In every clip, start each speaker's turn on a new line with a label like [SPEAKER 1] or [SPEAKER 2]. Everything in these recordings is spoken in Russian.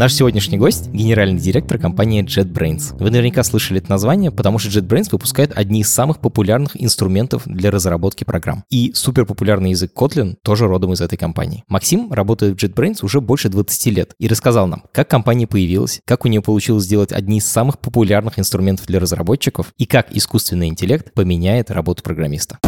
[SPEAKER 1] Наш сегодняшний гость — генеральный директор компании JetBrains. Вы наверняка слышали это название, потому что JetBrains выпускает одни из самых популярных инструментов для разработки программ. И суперпопулярный язык Kotlin тоже родом из этой компании. Максим работает в JetBrains уже больше 20 лет и рассказал нам, как компания появилась, как у нее получилось сделать одни из самых популярных инструментов для разработчиков и как искусственный интеллект поменяет работу программиста.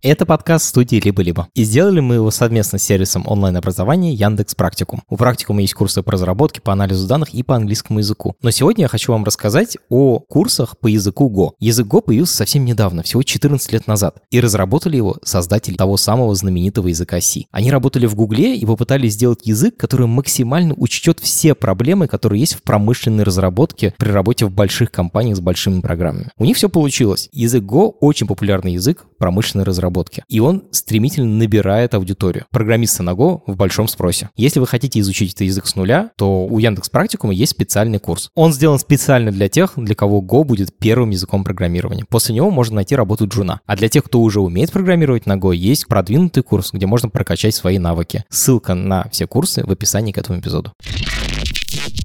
[SPEAKER 1] Это подкаст студии «Либо-либо». И сделали мы его совместно с сервисом онлайн-образования Яндекс Практикум. У Практикума есть курсы по разработке, по анализу данных и по английскому языку. Но сегодня я хочу вам рассказать о курсах по языку Go. Язык Go появился совсем недавно, всего 14 лет назад. И разработали его создатели того самого знаменитого языка C. Они работали в Гугле и попытались сделать язык, который максимально учтет все проблемы, которые есть в промышленной разработке при работе в больших компаниях с большими программами. У них все получилось. Язык Go очень популярный язык промышленной разработки. И он стремительно набирает аудиторию. Программисты на Go в большом спросе. Если вы хотите изучить этот язык с нуля, то у Яндекс Практикума есть специальный курс. Он сделан специально для тех, для кого Go будет первым языком программирования. После него можно найти работу джуна. А для тех, кто уже умеет программировать на Go, есть продвинутый курс, где можно прокачать свои навыки. Ссылка на все курсы в описании к этому эпизоду.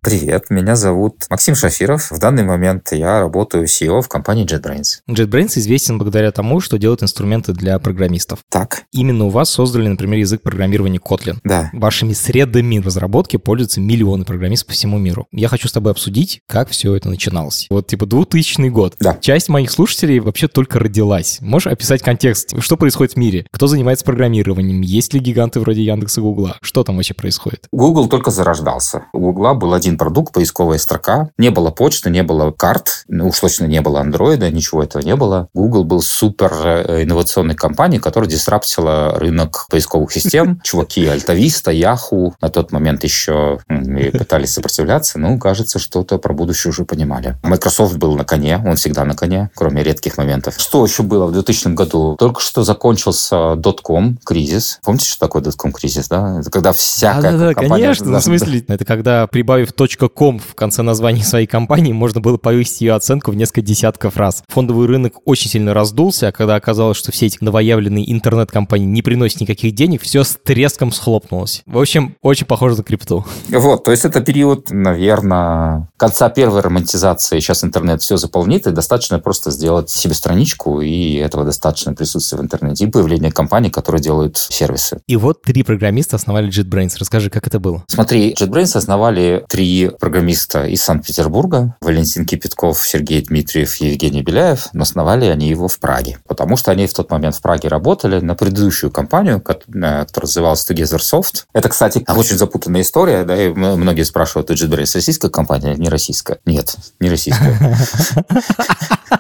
[SPEAKER 2] Привет, меня зовут Максим Шафиров. В данный момент я работаю CEO в компании JetBrains.
[SPEAKER 1] JetBrains известен благодаря тому, что делает инструменты для программистов.
[SPEAKER 2] Так.
[SPEAKER 1] Именно у вас создали, например, язык программирования Kotlin.
[SPEAKER 2] Да.
[SPEAKER 1] Вашими средами разработки пользуются миллионы программистов по всему миру. Я хочу с тобой обсудить, как все это начиналось. Вот типа 2000 год.
[SPEAKER 2] Да.
[SPEAKER 1] Часть моих слушателей вообще только родилась. Можешь описать контекст, что происходит в мире? Кто занимается программированием? Есть ли гиганты вроде Яндекса и Гугла? Что там вообще происходит?
[SPEAKER 2] Google только зарождался. У Гугла был один продукт, поисковая строка. Не было почты, не было карт, ну уж точно не было андроида, ничего этого не было. Google был супер э, инновационной компанией, которая дисраптила рынок поисковых систем. Чуваки Альтависта, Яху на тот момент еще пытались сопротивляться, но кажется, что-то про будущее уже понимали. Microsoft был на коне, он всегда на коне, кроме редких моментов. Что еще было в 2000 году? Только что закончился дотком кризис. Помните, что такое дотком кризис, да? Это когда всякая
[SPEAKER 1] да, да,
[SPEAKER 2] компания...
[SPEAKER 1] конечно, ну, в смысле, это когда, прибавив .com в конце названия своей компании, можно было повысить ее оценку в несколько десятков раз. Фондовый рынок очень сильно раздулся, а когда оказалось, что все эти новоявленные интернет-компании не приносят никаких денег, все с треском схлопнулось. В общем, очень похоже на крипту.
[SPEAKER 2] Вот, то есть это период, наверное, конца первой романтизации. Сейчас интернет все заполнит, и достаточно просто сделать себе страничку, и этого достаточно присутствия в интернете, и появление компаний, которые делают сервисы.
[SPEAKER 1] И вот три программиста основали JetBrains. Расскажи, как это было?
[SPEAKER 2] Смотри, JetBrains основали три программиста из Санкт-Петербурга. Валентин Кипятков, Сергей Дмитриев, Евгений Беляев. Но основали они его в Праге. Потому что они в тот момент в Праге работали на предыдущую компанию, которая называлась Together Soft. Это, кстати, очень запутанная история. Да, и многие спрашивают, у JetBrains российская компания, не российская? Нет, не российская.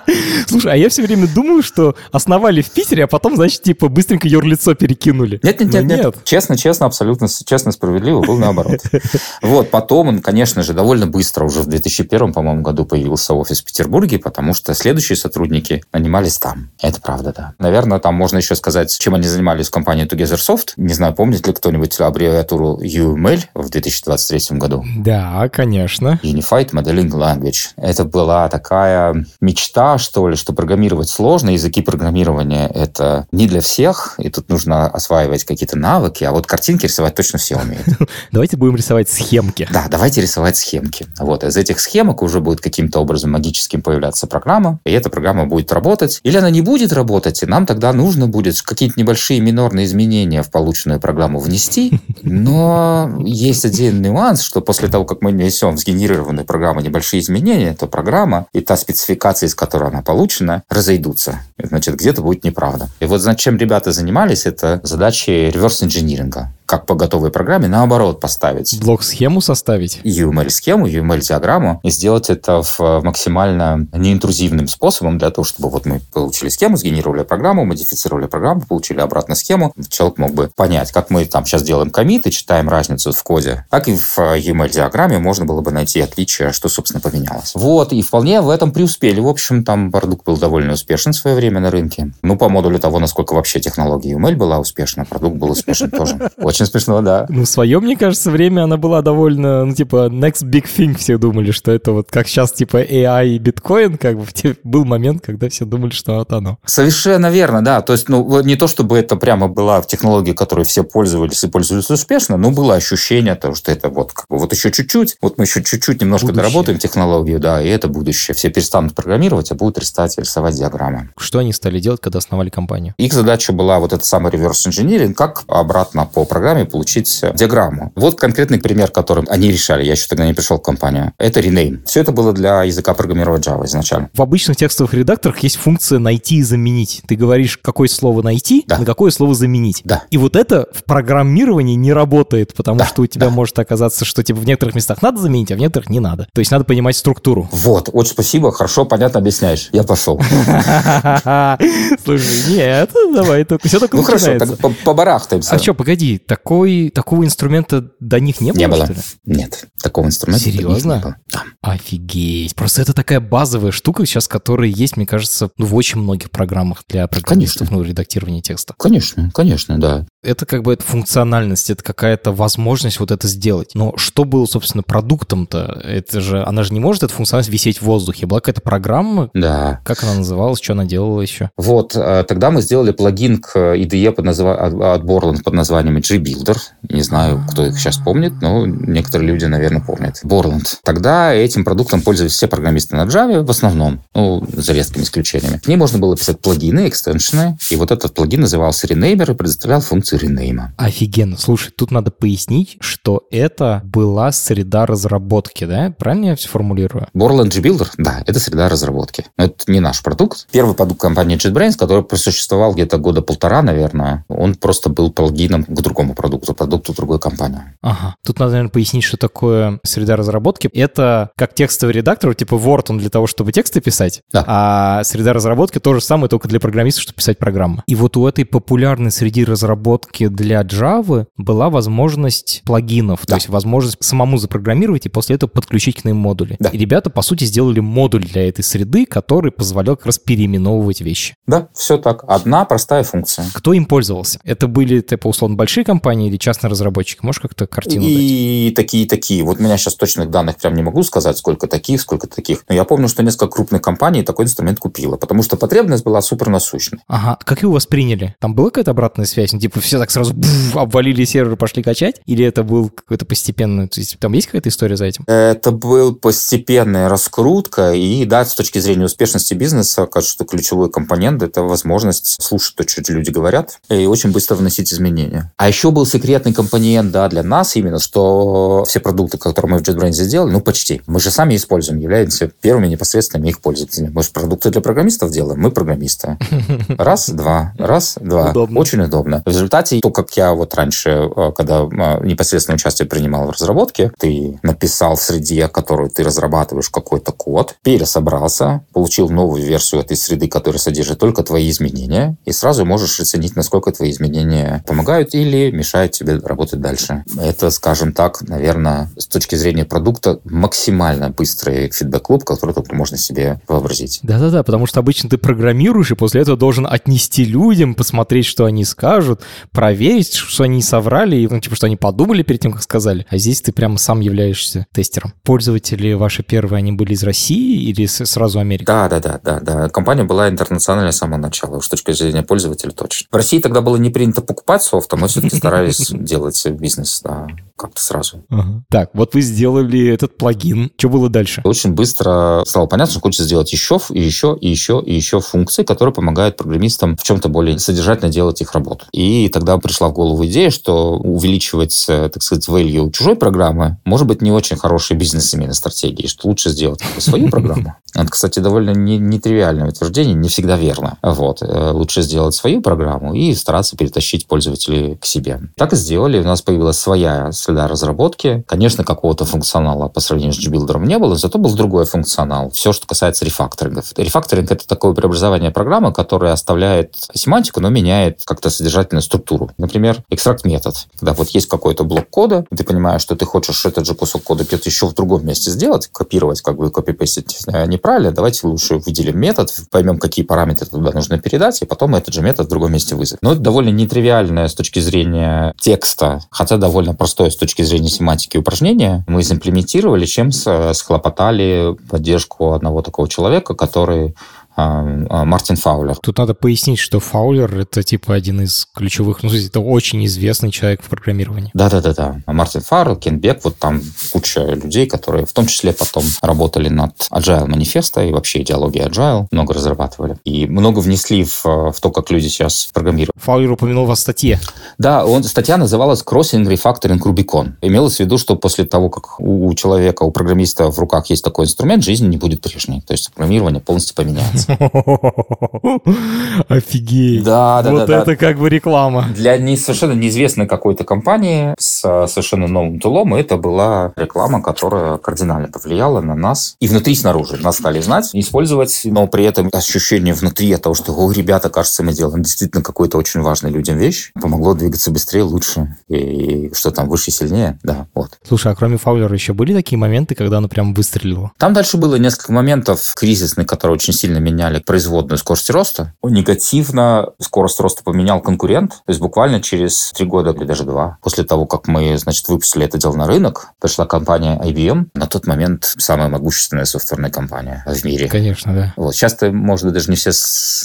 [SPEAKER 1] Слушай, а я все время думаю, что основали в Питере, а потом, значит, типа быстренько юрлицо перекинули.
[SPEAKER 2] Нет, нет, нет, нет. Честно, честно, абсолютно честно, справедливо, был наоборот. Вот, потом он, конечно же, довольно быстро, уже в 2001, по-моему, году появился офис в Петербурге, потому что следующие сотрудники нанимались там. Это правда, да. Наверное, там можно еще сказать, чем они занимались в компании Together Soft. Не знаю, помнит ли кто-нибудь аббревиатуру UML в 2023 году?
[SPEAKER 1] Да, конечно.
[SPEAKER 2] Unified Modeling Language. Это была такая мечта, что ли, что программировать сложно. Языки программирования — это не для всех, и тут нужно осваивать какие-то навыки, а вот картинки рисовать точно все умеют.
[SPEAKER 1] Давайте будем рисовать схемки.
[SPEAKER 2] Да, давайте рисовать схемки. Вот, из этих схемок уже будет каким-то образом магическим появляться программа, и эта программа будет работать. Или она не будет работать, и нам тогда нужно будет какие-то небольшие минорные изменения в полученную программу внести. Но есть один нюанс, что после того, как мы несем в сгенерированную программу небольшие изменения, то программа и та спецификация, из которой она получена, разойдутся. Значит, где-то будет неправда. И вот над чем ребята занимались, это задачи реверс-инжиниринга. Как по готовой программе, наоборот поставить.
[SPEAKER 1] Блок-схему составить?
[SPEAKER 2] UML-схему, UML-диаграмму, и сделать это в максимально неинтрузивным способом для того, чтобы вот мы получили схему, сгенерировали программу, модифицировали программу, получили обратно схему. Человек мог бы понять, как мы там сейчас делаем комит и читаем разницу в коде, так и в UML-диаграмме можно было бы найти отличие, что, собственно, поменялось. Вот, и вполне в этом преуспели. В общем, там продукт был довольно успешен в свое время на рынке. Ну, по модулю того, насколько вообще технология UML была успешна, продукт был успешен тоже. Очень смешно, да.
[SPEAKER 1] Ну, в свое, мне кажется, время она была довольно, ну, типа, next big thing все думали, что это вот как сейчас, типа, AI и биткоин, как бы был момент, когда все думали, что это оно.
[SPEAKER 2] Совершенно верно, да. То есть, ну, не то, чтобы это прямо была технология, которой все пользовались и пользовались успешно, но было ощущение того, что это вот, как бы, вот еще чуть-чуть, вот мы еще чуть-чуть немножко будущее. доработаем технологию, да, и это будущее. Все перестанут программировать, а будут рисовать, рисовать диаграммы.
[SPEAKER 1] Что они стали делать, когда основали компанию?
[SPEAKER 2] Их задача была вот это самый реверс инжиниринг, как обратно по программе получить диаграмму. Вот конкретный пример, который они решали, я еще тогда не пришел в компанию, это rename. Все это было для языка программирования Java изначально.
[SPEAKER 1] В обычных текстовых редакторах есть функция найти и заменить. Ты говоришь, какое слово найти, да. на какое слово заменить.
[SPEAKER 2] Да.
[SPEAKER 1] И вот это в программировании не работает, потому да. что у тебя да. может оказаться, что типа в некоторых местах надо заменить, а в некоторых не надо. То есть надо понимать структуру.
[SPEAKER 2] Вот, очень спасибо, хорошо, понятно объясняешь. Я пошел.
[SPEAKER 1] Слушай, нет, давай, только все только
[SPEAKER 2] Ну хорошо, так побарахтаемся.
[SPEAKER 1] А что, погоди, такой, такого инструмента до них не было,
[SPEAKER 2] Не было. Нет, такого инструмента
[SPEAKER 1] Серьезно? не было. Да. Офигеть. Просто это такая базовая штука сейчас, которая есть, мне кажется, ну, в очень многих программах для программистов, ну, редактирования текста.
[SPEAKER 2] Конечно, конечно, да
[SPEAKER 1] это как бы это функциональность, это какая-то возможность вот это сделать. Но что было, собственно, продуктом-то? Это же, она же не может, эта функциональность, висеть в воздухе. Была какая-то программа?
[SPEAKER 2] Да.
[SPEAKER 1] Как она называлась, что она делала еще?
[SPEAKER 2] Вот, э, тогда мы сделали плагин к IDE под назва... от Borland под названием JBuilder. Не знаю, кто их сейчас помнит, но некоторые люди, наверное, помнят. Borland. Тогда этим продуктом пользовались все программисты на Java в основном, ну, за редкими исключениями. К ней можно было писать плагины, экстеншены, и вот этот плагин назывался Renamer и предоставлял функции функции ренейма.
[SPEAKER 1] Офигенно. Слушай, тут надо пояснить, что это была среда разработки, да? Правильно я все формулирую?
[SPEAKER 2] Borland Builder, да, это среда разработки. Но это не наш продукт. Первый продукт компании JetBrains, который просуществовал где-то года полтора, наверное, он просто был плагином к другому продукту, продукту другой компании.
[SPEAKER 1] Ага. Тут надо, наверное, пояснить, что такое среда разработки. Это как текстовый редактор, типа Word, он для того, чтобы тексты писать,
[SPEAKER 2] да.
[SPEAKER 1] а среда разработки то же самое, только для программистов, чтобы писать программы. И вот у этой популярной среди разработки разработке для Java была возможность плагинов, да. то есть возможность самому запрограммировать и после этого подключить к ним модули.
[SPEAKER 2] Да.
[SPEAKER 1] И ребята, по сути, сделали модуль для этой среды, который позволял как раз переименовывать вещи.
[SPEAKER 2] Да, все так. Одна простая функция.
[SPEAKER 1] Кто им пользовался? Это были, типа, условно, большие компании или частные разработчики? Можешь как-то картину
[SPEAKER 2] и дать? такие, и такие. Вот у меня сейчас точных данных прям не могу сказать, сколько таких, сколько таких. Но я помню, что несколько крупных компаний такой инструмент купило, потому что потребность была супер насущной.
[SPEAKER 1] Ага. Как его восприняли? Там была какая-то обратная связь? Ну, типа, все все так сразу буф, обвалили сервер, пошли качать? Или это был какой-то постепенный? То есть там есть какая-то история за этим?
[SPEAKER 2] Это был постепенная раскрутка. И да, с точки зрения успешности бизнеса, кажется, что ключевой компонент – это возможность слушать то, что люди говорят, и очень быстро вносить изменения. А еще был секретный компонент, да, для нас именно, что все продукты, которые мы в JetBrains сделали, ну, почти, мы же сами используем, являемся первыми непосредственными их пользователями. Мы же продукты для программистов делаем, мы программисты. Раз, два, раз, два. Удобно. Очень удобно. В результате результате, то, как я вот раньше, э, когда э, непосредственно участие принимал в разработке, ты написал в среде, которую ты разрабатываешь какой-то код, пересобрался, получил новую версию этой среды, которая содержит только твои изменения, и сразу можешь оценить, насколько твои изменения помогают или мешают тебе работать дальше. Это, скажем так, наверное, с точки зрения продукта максимально быстрый фидбэк-клуб, который только можно себе вообразить.
[SPEAKER 1] Да-да-да, потому что обычно ты программируешь, и после этого должен отнести людям, посмотреть, что они скажут, проверить, что они соврали, ну, типа, что они подумали перед тем, как сказали. А здесь ты прямо сам являешься тестером. Пользователи ваши первые, они были из России или сразу Америки?
[SPEAKER 2] Да, да, да, да, да. Компания была интернациональная с самого начала, уж с точки зрения пользователя точно. В России тогда было не принято покупать софт, а мы все-таки старались делать бизнес, да, как-то сразу.
[SPEAKER 1] Так, вот вы сделали этот плагин. Что было дальше?
[SPEAKER 2] Очень быстро стало понятно, что хочется сделать еще, и еще, и еще, и еще функции, которые помогают программистам в чем-то более содержательно делать их работу. И тогда пришла в голову идея, что увеличивать, э, так сказать, value чужой программы может быть не очень хорошей бизнес-семейной стратегией, что лучше сделать свою программу. Это, кстати, довольно нетривиальное утверждение, не всегда верно. Вот. Э, лучше сделать свою программу и стараться перетащить пользователей к себе. Так и сделали. У нас появилась своя среда разработки. Конечно, какого-то функционала по сравнению с JBuilder не было, зато был другой функционал. Все, что касается рефакторингов. Рефакторинг — это такое преобразование программы, которое оставляет семантику, но меняет как-то содержательную структуру. Например, экстракт метод. Когда вот есть какой-то блок кода, ты понимаешь, что ты хочешь этот же кусок кода где-то еще в другом месте сделать, копировать, как бы копипейстить э, неправильно, давайте лучше выделим метод, поймем, какие параметры туда нужно передать, и потом этот же метод в другом месте вызовем. Но это довольно нетривиальное с точки зрения текста, хотя довольно простое с точки зрения семантики упражнение. Мы заимплементировали, чем схлопотали поддержку одного такого человека, который Мартин Фаулер.
[SPEAKER 1] Тут надо пояснить, что Фаулер — это типа один из ключевых, ну, это очень известный человек в программировании.
[SPEAKER 2] Да-да-да-да. Мартин Фаулер, Кен Бек, вот там куча людей, которые в том числе потом работали над Agile манифеста и вообще идеологией Agile, много разрабатывали. И много внесли в, в то, как люди сейчас программируют.
[SPEAKER 1] Фаулер упомянул вас в статье.
[SPEAKER 2] Да, он, статья называлась «Crossing Refactoring Rubicon». Имелось в виду, что после того, как у человека, у программиста в руках есть такой инструмент, жизнь не будет прежней. То есть программирование полностью поменяется.
[SPEAKER 1] Офигеть.
[SPEAKER 2] Да, да,
[SPEAKER 1] вот
[SPEAKER 2] да.
[SPEAKER 1] это как бы реклама.
[SPEAKER 2] Для не совершенно неизвестной какой-то компании с совершенно новым тулом это была реклама, которая кардинально повлияла на нас и внутри, и снаружи. Нас стали знать, использовать, но при этом ощущение внутри того, что, о, ребята, кажется, мы делаем действительно какой-то очень важный людям вещь, помогло двигаться быстрее, лучше и что там, выше, сильнее, да, вот.
[SPEAKER 1] Слушай, а кроме Фаулера еще были такие моменты, когда оно прям выстрелило?
[SPEAKER 2] Там дальше было несколько моментов кризисных, которые очень сильно меня поменяли производную скорость роста, негативно скорость роста поменял конкурент. То есть буквально через три года или даже два после того, как мы, значит, выпустили это дело на рынок, пришла компания IBM, на тот момент самая могущественная софтверная компания в мире.
[SPEAKER 1] Конечно, да.
[SPEAKER 2] Вот. Сейчас-то, может быть, даже не все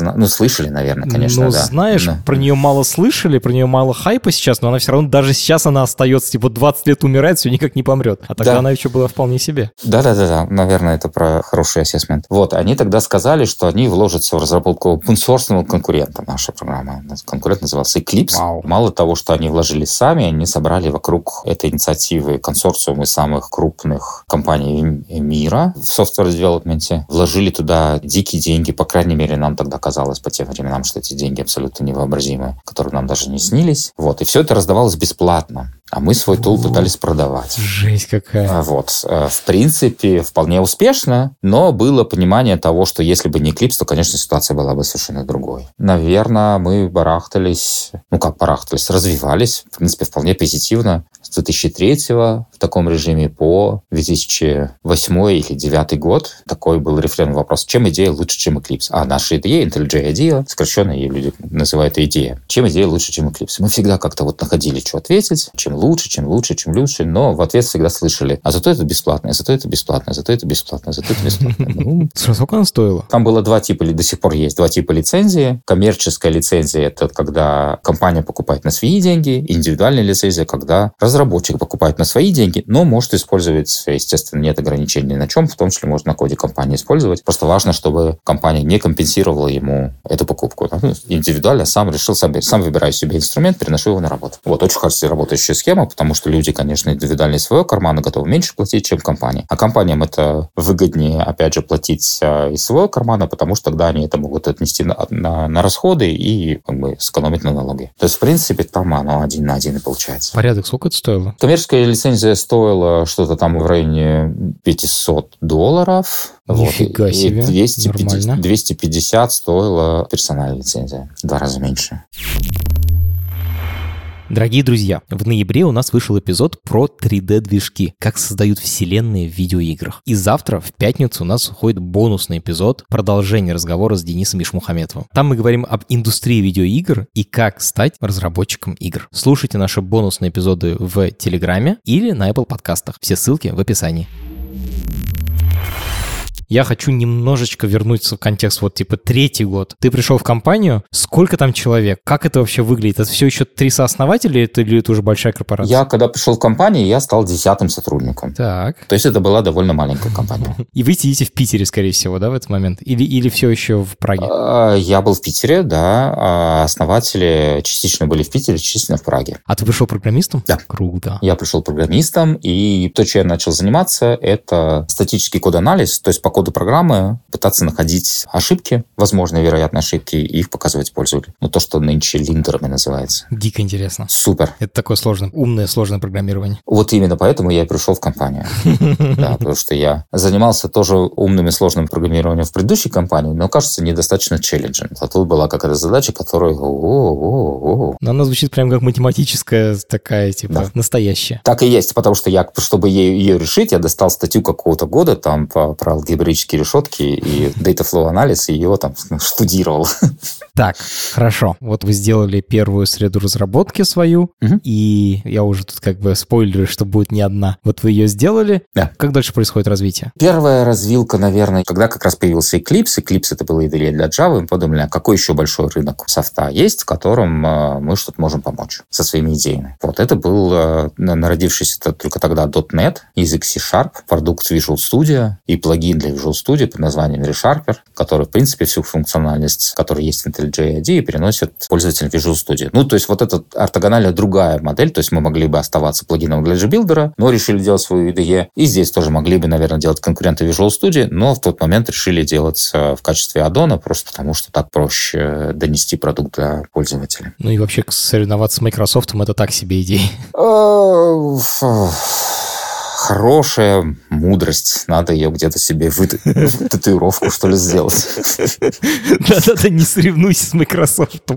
[SPEAKER 2] ну, слышали, наверное, конечно,
[SPEAKER 1] ну,
[SPEAKER 2] да.
[SPEAKER 1] знаешь,
[SPEAKER 2] да.
[SPEAKER 1] про нее мало слышали, про нее мало хайпа сейчас, но она все равно, даже сейчас она остается, типа, 20 лет умирает, все никак не помрет. А тогда да. она еще была вполне себе.
[SPEAKER 2] Да-да-да, наверное, это про хороший ассессмент. Вот, они тогда сказали, что они вложатся в разработку open конкурента наша программа. Конкурент назывался Eclipse. Вау. Мало того, что они вложили сами, они собрали вокруг этой инициативы консорциумы самых крупных компаний мира в software-девелопменте. Вложили туда дикие деньги, по крайней мере, нам тогда казалось по тем временам, что эти деньги абсолютно невообразимые, которые нам даже не снились. Вот. И все это раздавалось бесплатно. А мы свой тул пытались продавать.
[SPEAKER 1] Жесть какая.
[SPEAKER 2] А вот. Э, в принципе, вполне успешно, но было понимание того, что если бы не Eclipse, то, конечно, ситуация была бы совершенно другой. Наверное, мы барахтались, ну как барахтались, развивались, в принципе, вполне позитивно с 2003 в таком режиме по 2008 или 2009 год. Такой был рефрен вопрос, чем идея лучше, чем Eclipse? А наша идея, IntelliJ IDEA, сокращенно ее люди называют идея. Чем идея лучше, чем Eclipse? Мы всегда как-то вот находили, что ответить, чем лучше, чем лучше, чем лучше, но в ответ всегда слышали, а зато это бесплатно, а зато это бесплатно, а зато это бесплатно, а зато это бесплатно.
[SPEAKER 1] Ну, сколько она стоила?
[SPEAKER 2] Там было два типа, до сих пор есть два типа лицензии. Коммерческая лицензия – это когда компания покупает на свои деньги, индивидуальная лицензия, когда разработчик покупает на свои деньги, но может использовать, естественно, нет ограничений на чем, в том числе можно на коде компании использовать. Просто важно, чтобы компания не компенсировала ему эту покупку. Ну, индивидуально сам решил, сам, сам выбираю себе инструмент, переношу его на работу. Вот очень хорошая работающая схема, потому что люди, конечно, индивидуально из своего кармана готовы меньше платить, чем компания. А компаниям это выгоднее, опять же, платить а, из своего кармана, потому что тогда они это могут отнести на, на, на расходы и как бы сэкономить на налоги. То есть, в принципе, там оно один на один и получается.
[SPEAKER 1] Порядок сколько это стоило?
[SPEAKER 2] Коммерческая лицензия стоила что-то там в районе 500 долларов.
[SPEAKER 1] Нифига вот. себе.
[SPEAKER 2] И 250, 250 стоила персональная лицензия. В два раза меньше.
[SPEAKER 1] Дорогие друзья, в ноябре у нас вышел эпизод про 3D-движки, как создают вселенные в видеоиграх. И завтра, в пятницу, у нас уходит бонусный эпизод продолжение разговора с Денисом Ишмухаметовым. Там мы говорим об индустрии видеоигр и как стать разработчиком игр. Слушайте наши бонусные эпизоды в Телеграме или на Apple подкастах. Все ссылки в описании. Я хочу немножечко вернуться в контекст, вот типа третий год. Ты пришел в компанию, сколько там человек? Как это вообще выглядит? Это все еще три сооснователя это, или это уже большая корпорация?
[SPEAKER 2] Я, когда пришел в компанию, я стал десятым сотрудником.
[SPEAKER 1] Так.
[SPEAKER 2] То есть это была довольно маленькая компания.
[SPEAKER 1] И вы сидите в Питере, скорее всего, да, в этот момент? Или, или все еще в Праге?
[SPEAKER 2] А, я был в Питере, да. А основатели частично были в Питере, частично в Праге.
[SPEAKER 1] А ты пришел программистом?
[SPEAKER 2] Да.
[SPEAKER 1] Круто.
[SPEAKER 2] Я пришел программистом, и то, чем я начал заниматься, это статический код-анализ, то есть по коду программы пытаться находить ошибки, возможные вероятные ошибки, и их показывать пользователю. Ну, то, что нынче линдерами называется.
[SPEAKER 1] Дико интересно.
[SPEAKER 2] Супер.
[SPEAKER 1] Это такое сложное, умное, сложное программирование.
[SPEAKER 2] Вот именно поэтому я и пришел в компанию. Да, потому что я занимался тоже умным и сложным программированием в предыдущей компании, но, кажется, недостаточно челленджем. А тут была какая-то задача, которая...
[SPEAKER 1] Но она звучит прям как математическая такая, типа, настоящая.
[SPEAKER 2] Так и есть, потому что я, чтобы ее решить, я достал статью какого-то года там про алгебраические решетки и data flow анализ, и ее там штудировал.
[SPEAKER 1] Так, хорошо. Вот вы сделали первую среду разработки свою, угу. и я уже тут как бы спойлерю, что будет не одна. Вот вы ее сделали.
[SPEAKER 2] Да.
[SPEAKER 1] Как дальше происходит развитие?
[SPEAKER 2] Первая развилка, наверное, когда как раз появился Eclipse. Eclipse это было IDE для Java. Мы подумали, а какой еще большой рынок софта есть, в котором э, мы что-то можем помочь со своими идеями. Вот это был э, народившийся только тогда .NET, язык C-Sharp, продукт Visual Studio и плагин для Visual Studio под названием ReSharper, который, в принципе, всю функциональность, которая есть в IntelliJ IDE, переносит пользователь Visual Studio. Ну, то есть вот эта ортогональная другая модель, то есть мы могли бы оставаться плагином для JBuilder, но решили делать свою IDE. И здесь тоже могли бы, наверное, делать конкуренты Visual Studio, но в тот момент решили делать э, в качестве аддона, просто потому что так проще донести продукт для пользователя.
[SPEAKER 1] Ну и вообще соревноваться с Microsoft это так себе идея.
[SPEAKER 2] Хорошая мудрость. Надо ее где-то себе вы... татуировку, что ли, сделать.
[SPEAKER 1] Да-да-да, не соревнуйся с Microsoft.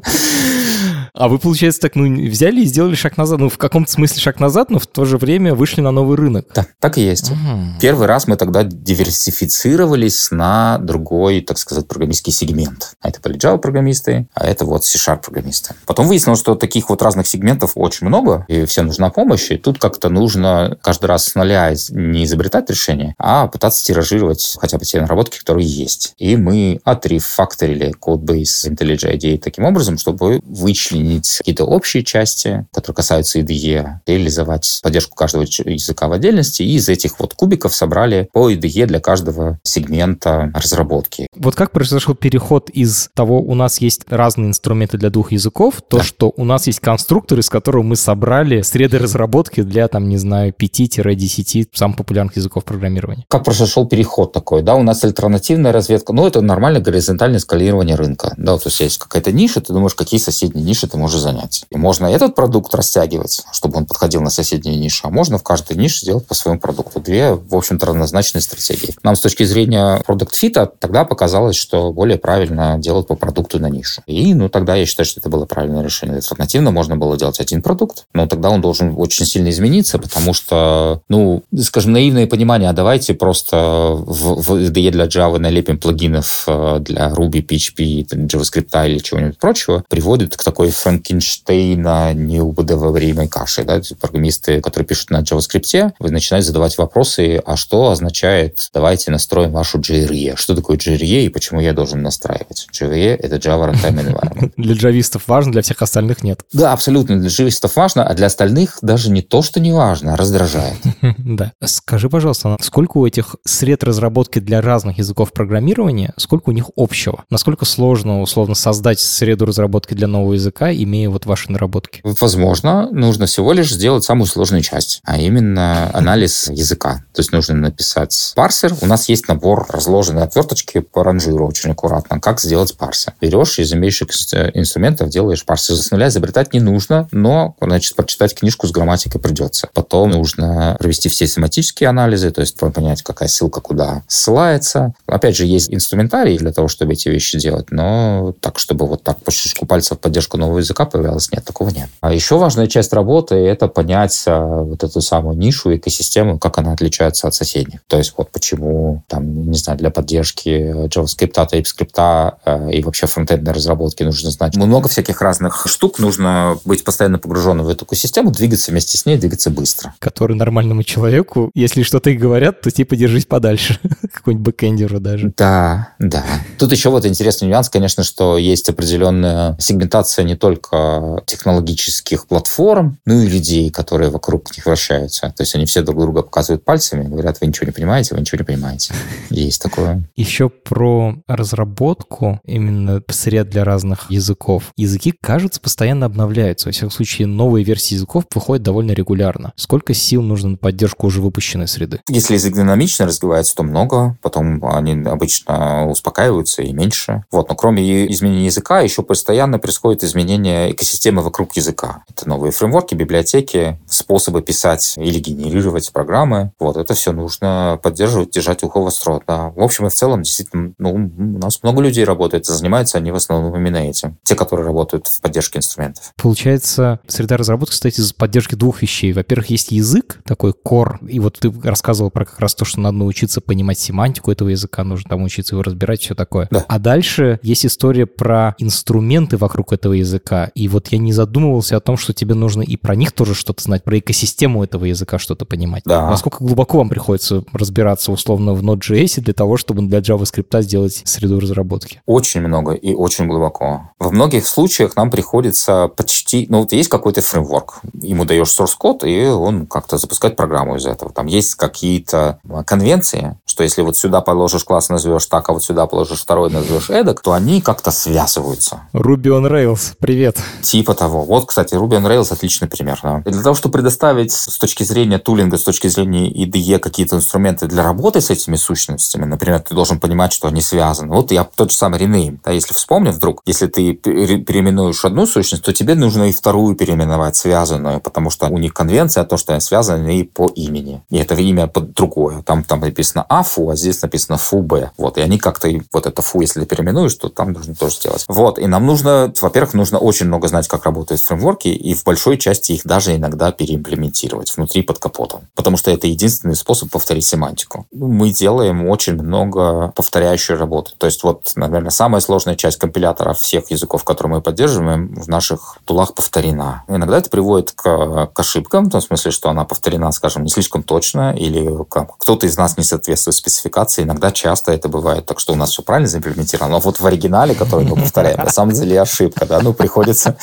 [SPEAKER 1] А вы, получается, так, ну, взяли и сделали шаг назад. Ну, в каком-то смысле шаг назад, но в то же время вышли на новый рынок.
[SPEAKER 2] Да, так и есть. Угу. Первый раз мы тогда диверсифицировались на другой, так сказать, программистский сегмент. А это были Java-программисты, а это вот C-Sharp-программисты. Потом выяснилось, что таких вот разных сегментов очень много, и всем нужна помощь, и тут как-то нужно каждый раз с нуля не изобретать решение, а пытаться тиражировать хотя бы те наработки, которые есть. И мы отрефакторили кодбейс IntelliJ IDEA таким образом, чтобы вычленить объединить какие-то общие части, которые касаются IDE, реализовать поддержку каждого языка в отдельности, и из этих вот кубиков собрали по IDE для каждого сегмента разработки.
[SPEAKER 1] Вот как произошел переход из того, у нас есть разные инструменты для двух языков, то, да. что у нас есть конструктор, из которого мы собрали среды разработки для, там, не знаю, 5-10 самых популярных языков программирования.
[SPEAKER 2] Как произошел переход такой, да, у нас альтернативная разведка, ну, это нормальное горизонтальное скалирование рынка, да, то есть есть какая-то ниша, ты думаешь, какие соседние ниши ты можешь занять. И можно этот продукт растягивать, чтобы он подходил на соседние ниши, а можно в каждой нише делать по своему продукту. Две, в общем-то, равнозначные стратегии. Нам с точки зрения продукт фита тогда показалось, что более правильно делать по продукту на нишу. И, ну, тогда я считаю, что это было правильное решение. Альтернативно можно было делать один продукт, но тогда он должен очень сильно измениться, потому что, ну, скажем, наивное понимание, а давайте просто в, в IDE для Java налепим плагинов э, для Ruby, PHP, JavaScript или чего-нибудь прочего, приводит к такой Франкенштейна неубодоваримой каши. Да? Программисты, которые пишут на JavaScript, вы начинаете задавать вопросы, а что означает, давайте настроим вашу JRE. Что такое JRE и почему я должен настраивать? JRE — это Java Runtime Environment.
[SPEAKER 1] Для джавистов важно, для всех остальных нет.
[SPEAKER 2] Да, абсолютно. Для джавистов важно, а для остальных даже не то, что не важно, а раздражает.
[SPEAKER 1] Да. Скажи, пожалуйста, сколько у этих сред разработки для разных языков программирования, сколько у них общего? Насколько сложно, условно, создать среду разработки для нового языка имея вот ваши наработки?
[SPEAKER 2] Возможно, нужно всего лишь сделать самую сложную часть, а именно анализ языка. То есть нужно написать парсер. У нас есть набор разложенной отверточки по ранжиру очень аккуратно. Как сделать парсер? Берешь из имеющихся инструментов, делаешь парсер с нуля, изобретать не нужно, но, значит, прочитать книжку с грамматикой придется. Потом нужно провести все семантические анализы, то есть понять, какая ссылка куда ссылается. Опять же, есть инструментарий для того, чтобы эти вещи делать, но так, чтобы вот так по щелчку пальцев поддержку нового языка появлялось. Нет, такого нет. А еще важная часть работы — это понять а, вот эту самую нишу, экосистему, как она отличается от соседних. То есть вот почему, там, не знаю, для поддержки JavaScript, TypeScript а, и вообще фронтендной разработки нужно знать много всяких разных штук. Нужно быть постоянно погруженным в эту экосистему, двигаться вместе с ней, двигаться быстро.
[SPEAKER 1] Который нормальному человеку, если что-то и говорят, то типа держись подальше. Какой-нибудь бэкэндеру даже.
[SPEAKER 2] Да, да. Тут еще вот интересный нюанс, конечно, что есть определенная сегментация не только технологических платформ, ну и людей, которые вокруг них вращаются. То есть они все друг друга показывают пальцами, говорят, вы ничего не понимаете, вы ничего не понимаете. Есть такое.
[SPEAKER 1] Еще про разработку именно сред для разных языков. Языки, кажется, постоянно обновляются. Во всяком случае, новые версии языков выходят довольно регулярно. Сколько сил нужно на поддержку уже выпущенной среды?
[SPEAKER 2] Если язык динамично развивается, то много. Потом они обычно успокаиваются и меньше. Вот. Но кроме изменения языка, еще постоянно происходит изменение экосистемы вокруг языка. Это новые фреймворки, библиотеки, способы писать или генерировать программы. Вот. Это все нужно поддерживать, держать ухо востро. Да. В общем и в целом, действительно, ну, у нас много людей работает, занимаются они в основном именно этим. Те, которые работают в поддержке инструментов.
[SPEAKER 1] Получается, среда разработки стоит из поддержки двух вещей. Во-первых, есть язык, такой core, и вот ты рассказывал про как раз то, что надо научиться понимать семантику этого языка, нужно там учиться его разбирать, все такое.
[SPEAKER 2] Да.
[SPEAKER 1] А дальше есть история про инструменты вокруг этого языка, и вот я не задумывался о том, что тебе нужно и про них тоже что-то знать, про экосистему этого языка что-то понимать.
[SPEAKER 2] Да.
[SPEAKER 1] Насколько глубоко вам приходится разбираться условно в Node.js для того, чтобы для JavaScript сделать среду разработки?
[SPEAKER 2] Очень много и очень глубоко. Во многих случаях нам приходится почти... Ну, вот есть какой-то фреймворк, ему даешь source код, и он как-то запускает программу из этого. Там есть какие-то конвенции, что если вот сюда положишь класс, назовешь так, а вот сюда положишь второй, назовешь эдак, то они как-то связываются.
[SPEAKER 1] Ruby on Rails, привет.
[SPEAKER 2] Типа того. Вот, кстати, Ruby on Rails отличный пример. Да. И для того, чтобы предоставить с точки зрения тулинга, с точки зрения IDE какие-то инструменты для работы с этими сущностями, например, ты должен понимать, что они связаны. Вот я тот же самый rename. Да, если вспомним вдруг, если ты переименуешь одну сущность, то тебе нужно и вторую переименовать, связанную, потому что у них конвенция, то, что они связаны и по имени. И это имя под другое. Там, там написано АФУ, а здесь написано ФУБ. Вот, и они как-то, вот это ФУ, если переименуешь, то там нужно тоже сделать. Вот, и нам нужно, во-первых, нужно очень много знать, как работают фреймворки, и в большой части их даже иногда переимплементировать внутри под капотом. Потому что это единственный способ повторить семантику. Мы делаем очень много повторяющей работы. То есть вот, наверное, самая сложная часть компилятора всех языков, которые мы поддерживаем, в наших тулах повторена. Иногда это приводит к, к ошибкам, в том смысле, что она повторена, скажем, не слишком точно, или кто-то из нас не соответствует спецификации. Иногда часто это бывает так, что у нас все правильно заимплементировано, но вот в оригинале, который мы повторяем, на самом деле ошибка, да, ну, приходится,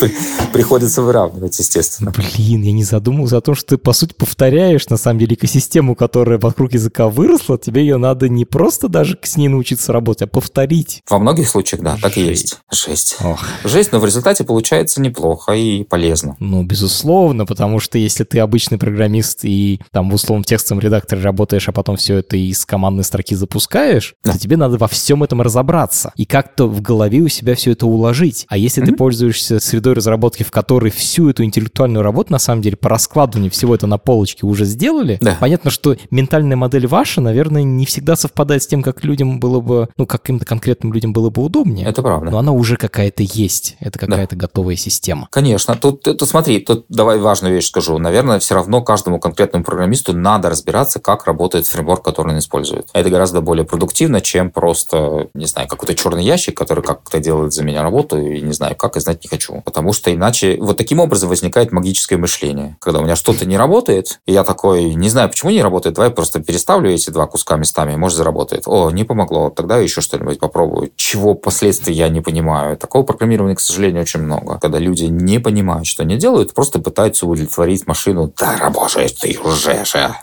[SPEAKER 2] приходится выравнивать, естественно.
[SPEAKER 1] Блин, я не задумывался о том, что ты, по сути, повторяешь, на самом деле, экосистему, которая вокруг языка выросла, тебе ее надо не просто даже с ней научиться работать, а повторить.
[SPEAKER 2] Во многих случаях, да, так и есть. Жесть. Ох. Жесть, но в результате получается неплохо и полезно.
[SPEAKER 1] Ну, безусловно, потому что если ты обычный программист и там в условном текстовом редакторе работаешь, а потом все это из командной строки запускаешь, то тебе надо во всем этом разобраться и как-то в голове у себя все это уложить. А если mm-hmm. ты пользуешься средой разработки, в которой всю эту интеллектуальную работу, на самом деле, по раскладыванию всего это на полочке уже сделали, да. понятно, что ментальная модель ваша, наверное, не всегда совпадает с тем, как людям было бы, ну, каким-то конкретным людям было бы удобнее.
[SPEAKER 2] Это правда.
[SPEAKER 1] Но она уже какая-то есть. Это какая-то да. готовая система.
[SPEAKER 2] Конечно. Тут, тут смотри, тут давай важную вещь скажу. Наверное, все равно каждому конкретному программисту надо разбираться, как работает фреймворк, который он использует. Это гораздо более продуктивно, чем просто, не знаю, какой-то черный ящик, который как-то делает за меня работу, и не знаю, как, и знать не хочу. Потому что иначе вот таким образом возникает магическое мышление. Когда у меня что-то не работает, и я такой, не знаю, почему не работает, давай просто переставлю эти два куска местами, может, заработает. О, не помогло, тогда еще что-нибудь попробую. Чего последствий я не понимаю. Такого программирования, к сожалению, очень много. Когда люди не понимают, что они делают, просто пытаются удовлетворить машину. Да, работаешь ты уже же.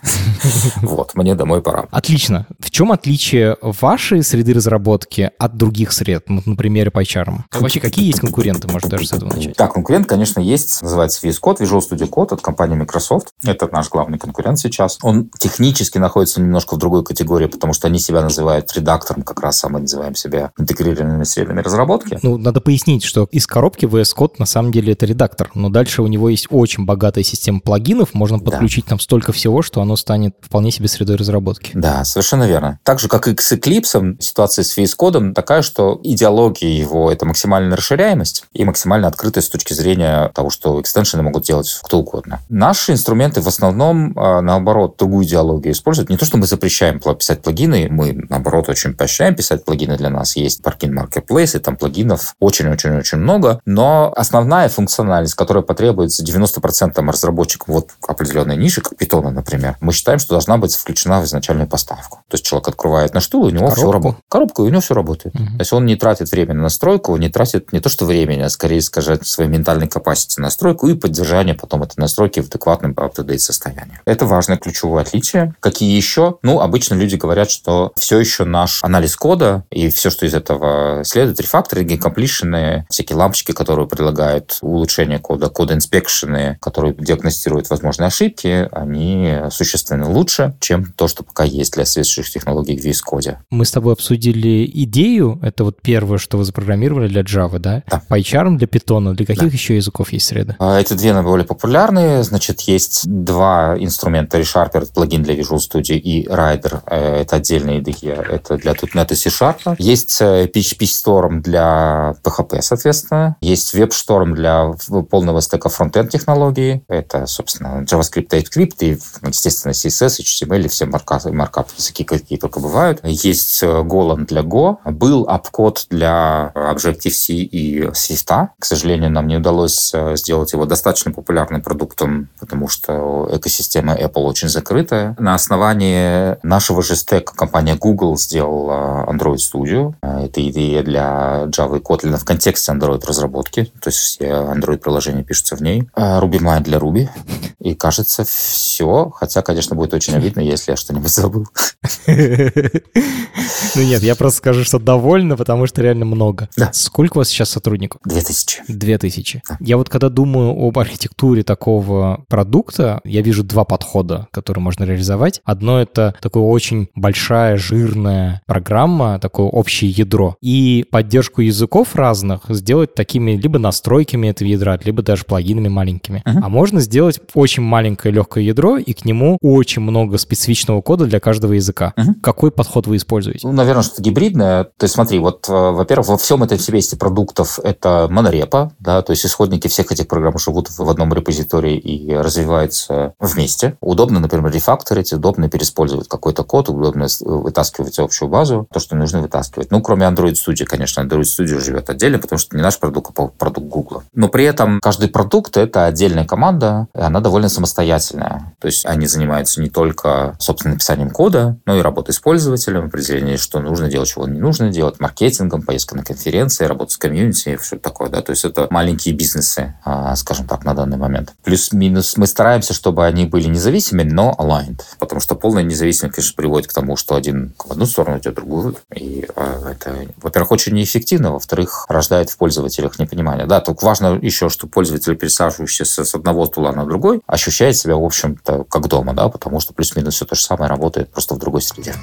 [SPEAKER 2] Вот, мне домой пора.
[SPEAKER 1] Отлично. В чем отличие вашей среды разработки от других сред? Ну, на примере PyCharm. Вообще, какие есть конкуренты? Может, даже с этого начать?
[SPEAKER 2] Да, конкурент, конечно, есть. Называется VS Code, Visual Studio Code от компании Microsoft. Это наш главный конкурент сейчас. Он технически находится немножко в другой категории, потому что они себя называют редактором, как раз а мы называем себя интегрированными средами разработки.
[SPEAKER 1] Ну, надо пояснить, что из коробки VS Code на самом деле это редактор, но дальше у него есть очень богатая система плагинов, можно подключить да. там столько всего, что оно станет вполне себе средой разработки. Разработки.
[SPEAKER 2] Да, совершенно верно. Так же, как и с Eclipse, ситуация с VS Code такая, что идеология его — это максимальная расширяемость и максимальная открытость с точки зрения того, что экстеншены могут делать кто угодно. Наши инструменты в основном, а, наоборот, другую идеологию используют. Не то, что мы запрещаем писать плагины, мы, наоборот, очень поощряем писать плагины для нас. Есть Parkin Marketplace, и там плагинов очень-очень-очень много, но основная функциональность, которая потребуется 90% разработчиков вот определенной ниши, как Python, например, мы считаем, что должна быть включена в изначальную поставку. То есть человек открывает на штул, у него Коробку. все работает. Коробку, и у него все работает. Угу. То есть он не тратит время на настройку, не тратит не то что времени, а скорее, скажем, своей ментальной capacity на настройку и поддержание потом этой настройки в адекватном up-to-date состоянии. Это важное ключевое отличие. Какие еще? Ну, обычно люди говорят, что все еще наш анализ кода и все, что из этого следует, рефакторинги, комплишены, всякие лампочки, которые предлагают улучшение кода, код инспекшены, которые диагностируют возможные ошибки, они существенно лучше, чем то, что пока есть для соответствующих технологий в VS Code.
[SPEAKER 1] Мы с тобой обсудили идею, это вот первое, что вы запрограммировали для Java, да?
[SPEAKER 2] Да.
[SPEAKER 1] PyCharm для Python, для каких да. еще языков есть среда?
[SPEAKER 2] Это две наиболее популярные. Значит, есть два инструмента, ReSharper, плагин для Visual Studio, и Rider, э, это отдельные IDE, это для .NET и C-Sharp. Есть PHP э, Storm для PHP, соответственно. Есть WebStorm для полного стека фронтенд технологии. Это, собственно, JavaScript, TypeScript и, естественно, CSS, HTML и все маркапы, маркап языки, какие только бывают. Есть э, Golang для Go. Был апкод для Objective-C и Swift. К сожалению, нам не удалось сделать его достаточно популярным продуктом, потому что экосистема Apple очень закрытая. На основании нашего же стека компания Google сделала Android Studio. Это идея для Java и Kotlin в контексте Android разработки. То есть все Android-приложения пишутся в ней. RubyMine для Ruby. И кажется, все. Хотя, конечно, будет очень обидно, если я что-нибудь забыл.
[SPEAKER 1] Ну нет, я просто скажу, что довольно, потому что реально много.
[SPEAKER 2] Да.
[SPEAKER 1] Сколько у вас сейчас сотрудников?
[SPEAKER 2] Две тысячи.
[SPEAKER 1] Две тысячи. Я вот когда думаю об архитектуре такого продукта, я вижу два подхода, которые можно реализовать. Одно — это такое очень большая, жирная программа, такое общее ядро. И поддержку языков разных сделать такими либо настройками этого ядра, либо даже плагинами маленькими. Uh-huh. А можно сделать очень маленькое легкое ядро, и к нему очень много специфичного кода для каждого языка. Uh-huh. Какой подход вы используете?
[SPEAKER 2] Ну, наверное, что-то гибридное. То есть смотри, вот, э, во-первых, во всем этом семействе продуктов это монорепа, да, то есть исходники всех этих программ живут в одном репозитории и развиваются вместе. Удобно, например, рефакторить, удобно переиспользовать какой-то код, удобно вытаскивать общую базу, то, что нужно вытаскивать. Ну, кроме Android Studio, конечно, Android Studio живет отдельно, потому что не наш продукт, а продукт Google. Но при этом каждый продукт — это отдельная команда, и она довольно самостоятельная. То есть они занимаются не только, собственно, написанием кода, но и работой с пользователем, определением, что нужно делать, чего не нужно делать, маркетингом, поездка на конференции, работа с комьюнити, все такое, да. То есть это маленькие бизнесы, а, скажем так, на данный момент. Плюс-минус мы стараемся, чтобы они были независимыми, но aligned. Потому что полная независимость, конечно, приводит к тому, что один в одну сторону идет, другую. И а, это, во-первых, очень неэффективно, во-вторых, рождает в пользователях непонимание. Да, только важно еще, что пользователь, пересаживающийся с одного стула на другой, ощущает себя, в общем-то, как дома, да, потому что плюс-минус все то же самое работает просто в другой среде.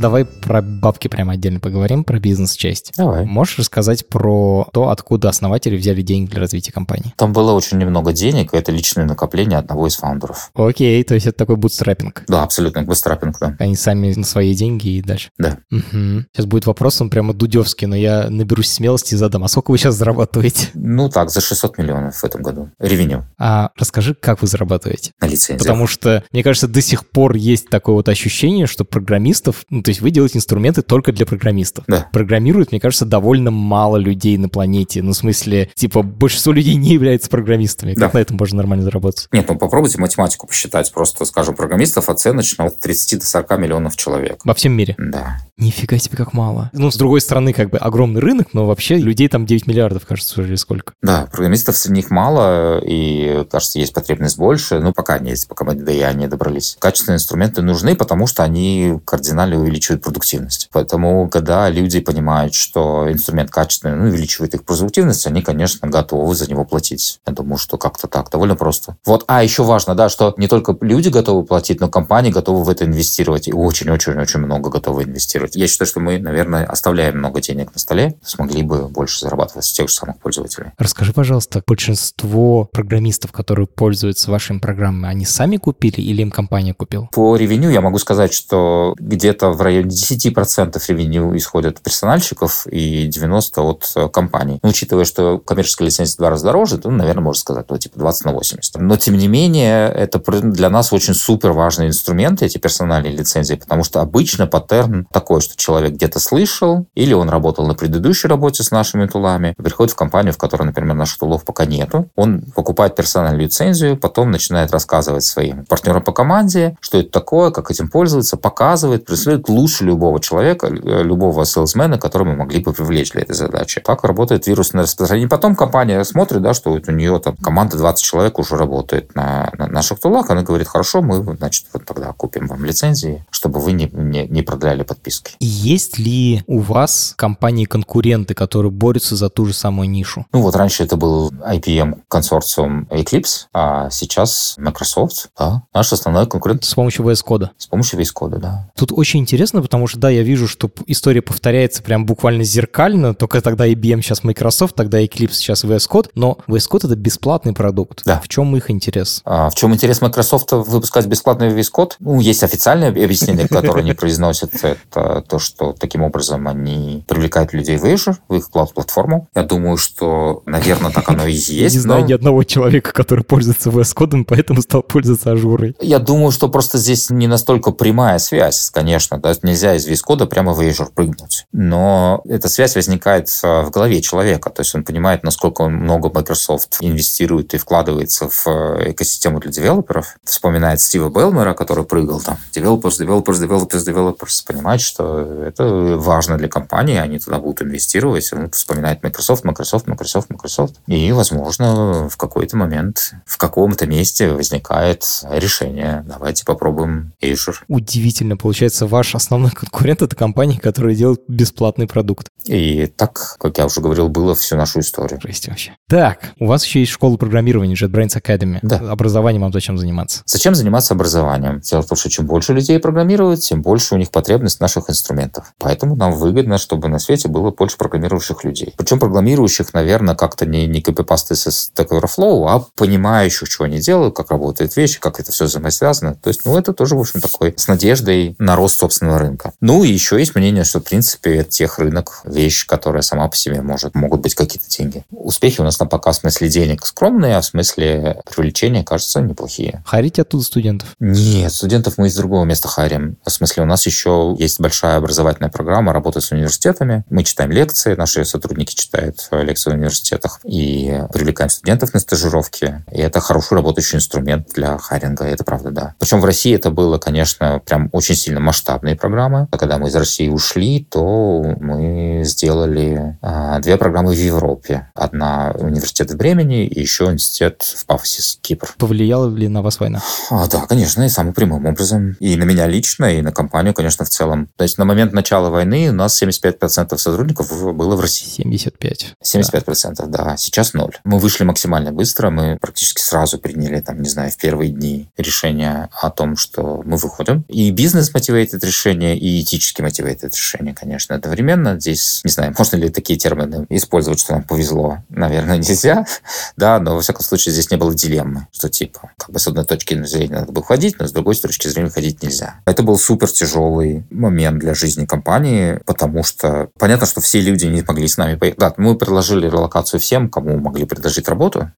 [SPEAKER 1] Давай про бабки прямо отдельно поговорим, про бизнес-часть.
[SPEAKER 2] Давай.
[SPEAKER 1] Можешь рассказать про то, откуда основатели взяли деньги для развития компании?
[SPEAKER 2] Там было очень немного денег, и это личное накопление одного из фаундеров.
[SPEAKER 1] Окей, то есть это такой бутстрапинг.
[SPEAKER 2] Да, абсолютно, бутстрапинг, да.
[SPEAKER 1] Они сами на свои деньги и дальше.
[SPEAKER 2] Да.
[SPEAKER 1] Угу. Сейчас будет вопрос, он прямо дудевский, но я наберусь смелости и задам. А сколько вы сейчас зарабатываете?
[SPEAKER 2] Ну так, за 600 миллионов в этом году. Ревеню.
[SPEAKER 1] А расскажи, как вы зарабатываете?
[SPEAKER 2] На лицензиях.
[SPEAKER 1] Потому что, мне кажется, до сих пор есть такое вот ощущение, что программистов, ну, то есть вы делаете инструменты только для программистов.
[SPEAKER 2] Да.
[SPEAKER 1] Программируют, мне кажется, довольно мало людей на планете. Ну, в смысле, типа, большинство людей не являются программистами. Как да. на этом можно нормально заработать?
[SPEAKER 2] Нет, ну попробуйте математику посчитать. Просто, скажем, программистов оценочно от 30 до 40 миллионов человек.
[SPEAKER 1] Во всем мире?
[SPEAKER 2] Да.
[SPEAKER 1] Нифига себе, как мало. Ну, с другой стороны, как бы огромный рынок, но вообще людей там 9 миллиардов, кажется, или сколько.
[SPEAKER 2] Да, программистов среди них мало, и, кажется, есть потребность больше. Ну, пока не есть, пока мы до ИА не добрались. Качественные инструменты нужны, потому что они кардинально увеличивают увеличивает продуктивность. Поэтому, когда люди понимают, что инструмент качественный, ну, увеличивает их продуктивность, они, конечно, готовы за него платить. Я думаю, что как-то так, довольно просто. Вот, а еще важно, да, что не только люди готовы платить, но компании готовы в это инвестировать. И очень-очень-очень много готовы инвестировать. Я считаю, что мы, наверное, оставляем много денег на столе, смогли бы больше зарабатывать с тех же самых пользователей.
[SPEAKER 1] Расскажи, пожалуйста, большинство программистов, которые пользуются вашими программами, они сами купили или им компания купила?
[SPEAKER 2] По ревеню я могу сказать, что где-то в районе 10% ревеню исходят от персональщиков и 90% от э, компаний. Но, учитывая, что коммерческая лицензия в два раза дороже, то, наверное, можно сказать, ну, типа 20 на 80. Но, тем не менее, это для нас очень супер важный инструмент, эти персональные лицензии, потому что обычно паттерн такой, что человек где-то слышал, или он работал на предыдущей работе с нашими тулами, приходит в компанию, в которой, например, наших тулов пока нету, он покупает персональную лицензию, потом начинает рассказывать своим партнерам по команде, что это такое, как этим пользоваться, показывает, представляет лучше любого человека, э, любого селсмена, которого мы могли бы привлечь для этой задачи. Так работает вирусное распространение. Потом компания смотрит, да, что у нее там команда 20 человек уже работает на, на наших тулах, она говорит, хорошо, мы, значит, вот тогда купим вам лицензии, чтобы вы не, не, не продляли подписки.
[SPEAKER 1] Есть ли у вас компании-конкуренты, которые борются за ту же самую нишу?
[SPEAKER 2] Ну вот раньше это был IPM консорциум Eclipse, а сейчас Microsoft, да, наш основной конкурент.
[SPEAKER 1] С помощью VS Code?
[SPEAKER 2] С помощью VS Code, да.
[SPEAKER 1] Тут очень интересно, потому что, да, я вижу, что история повторяется прям буквально зеркально, только тогда IBM сейчас Microsoft, тогда Eclipse сейчас VS Code, но VS Code — это бесплатный продукт.
[SPEAKER 2] Да.
[SPEAKER 1] В чем их интерес?
[SPEAKER 2] А, в чем интерес Microsoft выпускать бесплатный VS Code? Ну, есть официальное объяснение, которое они произносят. Это то, что таким образом они привлекают людей в Azure, в их клауд-платформу. Я думаю, что, наверное, так оно и есть.
[SPEAKER 1] Не знаю ни одного человека, который пользуется VS Code, поэтому стал пользоваться Ажурой.
[SPEAKER 2] Я думаю, что просто здесь не настолько прямая связь, конечно. Да? Нельзя из VS Code прямо в Azure прыгнуть. Но эта связь возникает а, в голове человека. То есть он понимает, насколько много Microsoft инвестирует и вкладывается в э, экосистему для девелоперов. Вспоминает Стива Белмера, который прыгал там. Developers, developers, developers, developers. Понимает, что это важно для компании, они туда будут инвестировать. Он вспоминает Microsoft, Microsoft, Microsoft, Microsoft. И, возможно, в какой-то момент, в каком-то месте возникает решение. Давайте попробуем Azure.
[SPEAKER 1] Удивительно. Получается, ваш основной конкурент — это компания, которая делает бесплатный продукт.
[SPEAKER 2] И так, как я уже говорил, было всю нашу историю.
[SPEAKER 1] Жесть вообще. Так, у вас еще есть школа программирования JetBrains Academy.
[SPEAKER 2] Да.
[SPEAKER 1] Образованием вам зачем заниматься?
[SPEAKER 2] Зачем заниматься образованием? Дело в том, что чем больше людей программируют, тем больше у них потребность наших инструментах. Поэтому нам выгодно, чтобы на свете было больше программирующих людей. Причем программирующих, наверное, как-то не, не копипасты с Stack Overflow, а понимающих, что они делают, как работают вещи, как это все взаимосвязано. То есть, ну, это тоже, в общем, такой с надеждой на рост собственного рынка. Ну, и еще есть мнение, что, в принципе, это тех рынок, вещь, которая сама по себе может, могут быть какие-то деньги. Успехи у нас на пока в смысле денег скромные, а в смысле привлечения, кажется, неплохие.
[SPEAKER 1] Харите оттуда студентов?
[SPEAKER 2] Нет, студентов мы из другого места харим. В смысле, у нас еще есть большая образовательная программа работы с университетами. Мы читаем лекции, наши сотрудники читают лекции в университетах и привлекаем студентов на стажировки. И это хороший работающий инструмент для харинга, это правда, да. Причем в России это было, конечно, прям очень сильно масштабные программы. А когда мы из России ушли, то мы сделали а, две программы в Европе. Одна университет в Бремени и еще университет в Пафосе, Кипр.
[SPEAKER 1] Повлияла ли на вас война?
[SPEAKER 2] А, да, конечно, и самым прямым образом. И на меня лично, и на компанию, конечно, в целом. То есть на момент начала войны у нас 75% сотрудников было в России.
[SPEAKER 1] 75.
[SPEAKER 2] 75%, да. да. Сейчас ноль. Мы вышли максимально быстро. Мы практически сразу приняли, там, не знаю, в первые дни решение о том, что мы выходим. И бизнес мотивирует это решение, и этически мотивирует решение, конечно, одновременно. Здесь, не знаю, можно ли такие термины использовать, что нам повезло. Наверное, нельзя. да, но, во всяком случае, здесь не было дилеммы, что типа, как бы с одной точки зрения надо было ходить, но с другой точки зрения ходить нельзя. Это был супер тяжелый момент для жизни компании, потому что понятно, что все люди не могли с нами поехать. Да, мы предложили релокацию всем, кому могли предложить работу.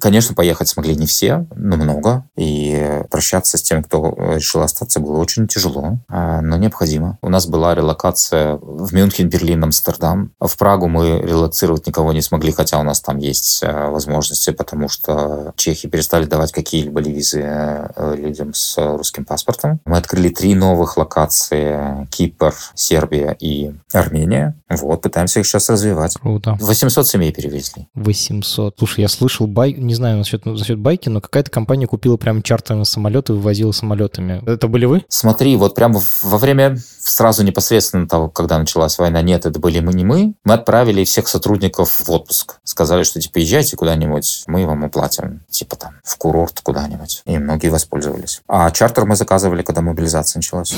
[SPEAKER 2] Конечно, поехать смогли не все, но много. И прощаться с тем, кто решил остаться, было очень тяжело, а, но необходимо. У нас была релокация в Мюнхен, Берлин, Амстердам. В Прагу мы релацировать никого не смогли, хотя у нас там есть а, возможности, потому что чехи перестали давать какие-либо визы э, людям с русским паспортом. Мы открыли три новых локации. Кипр, Сербия и Армения. Вот, пытаемся их сейчас развивать.
[SPEAKER 1] Круто.
[SPEAKER 2] 800 семей перевезли.
[SPEAKER 1] 800. Слушай, я слышал байк, не знаю насчет, насчет байки, но какая-то компания купила прям чартерные самолеты и вывозила самолетами. Это были вы?
[SPEAKER 2] Смотри, вот прямо во время Fred med. Сразу непосредственно того, когда началась война, нет, это были мы не мы, мы отправили всех сотрудников в отпуск. Сказали, что типа езжайте куда-нибудь, мы вам оплатим, типа там в курорт куда-нибудь. И многие воспользовались. А чартер мы заказывали, когда мобилизация началась.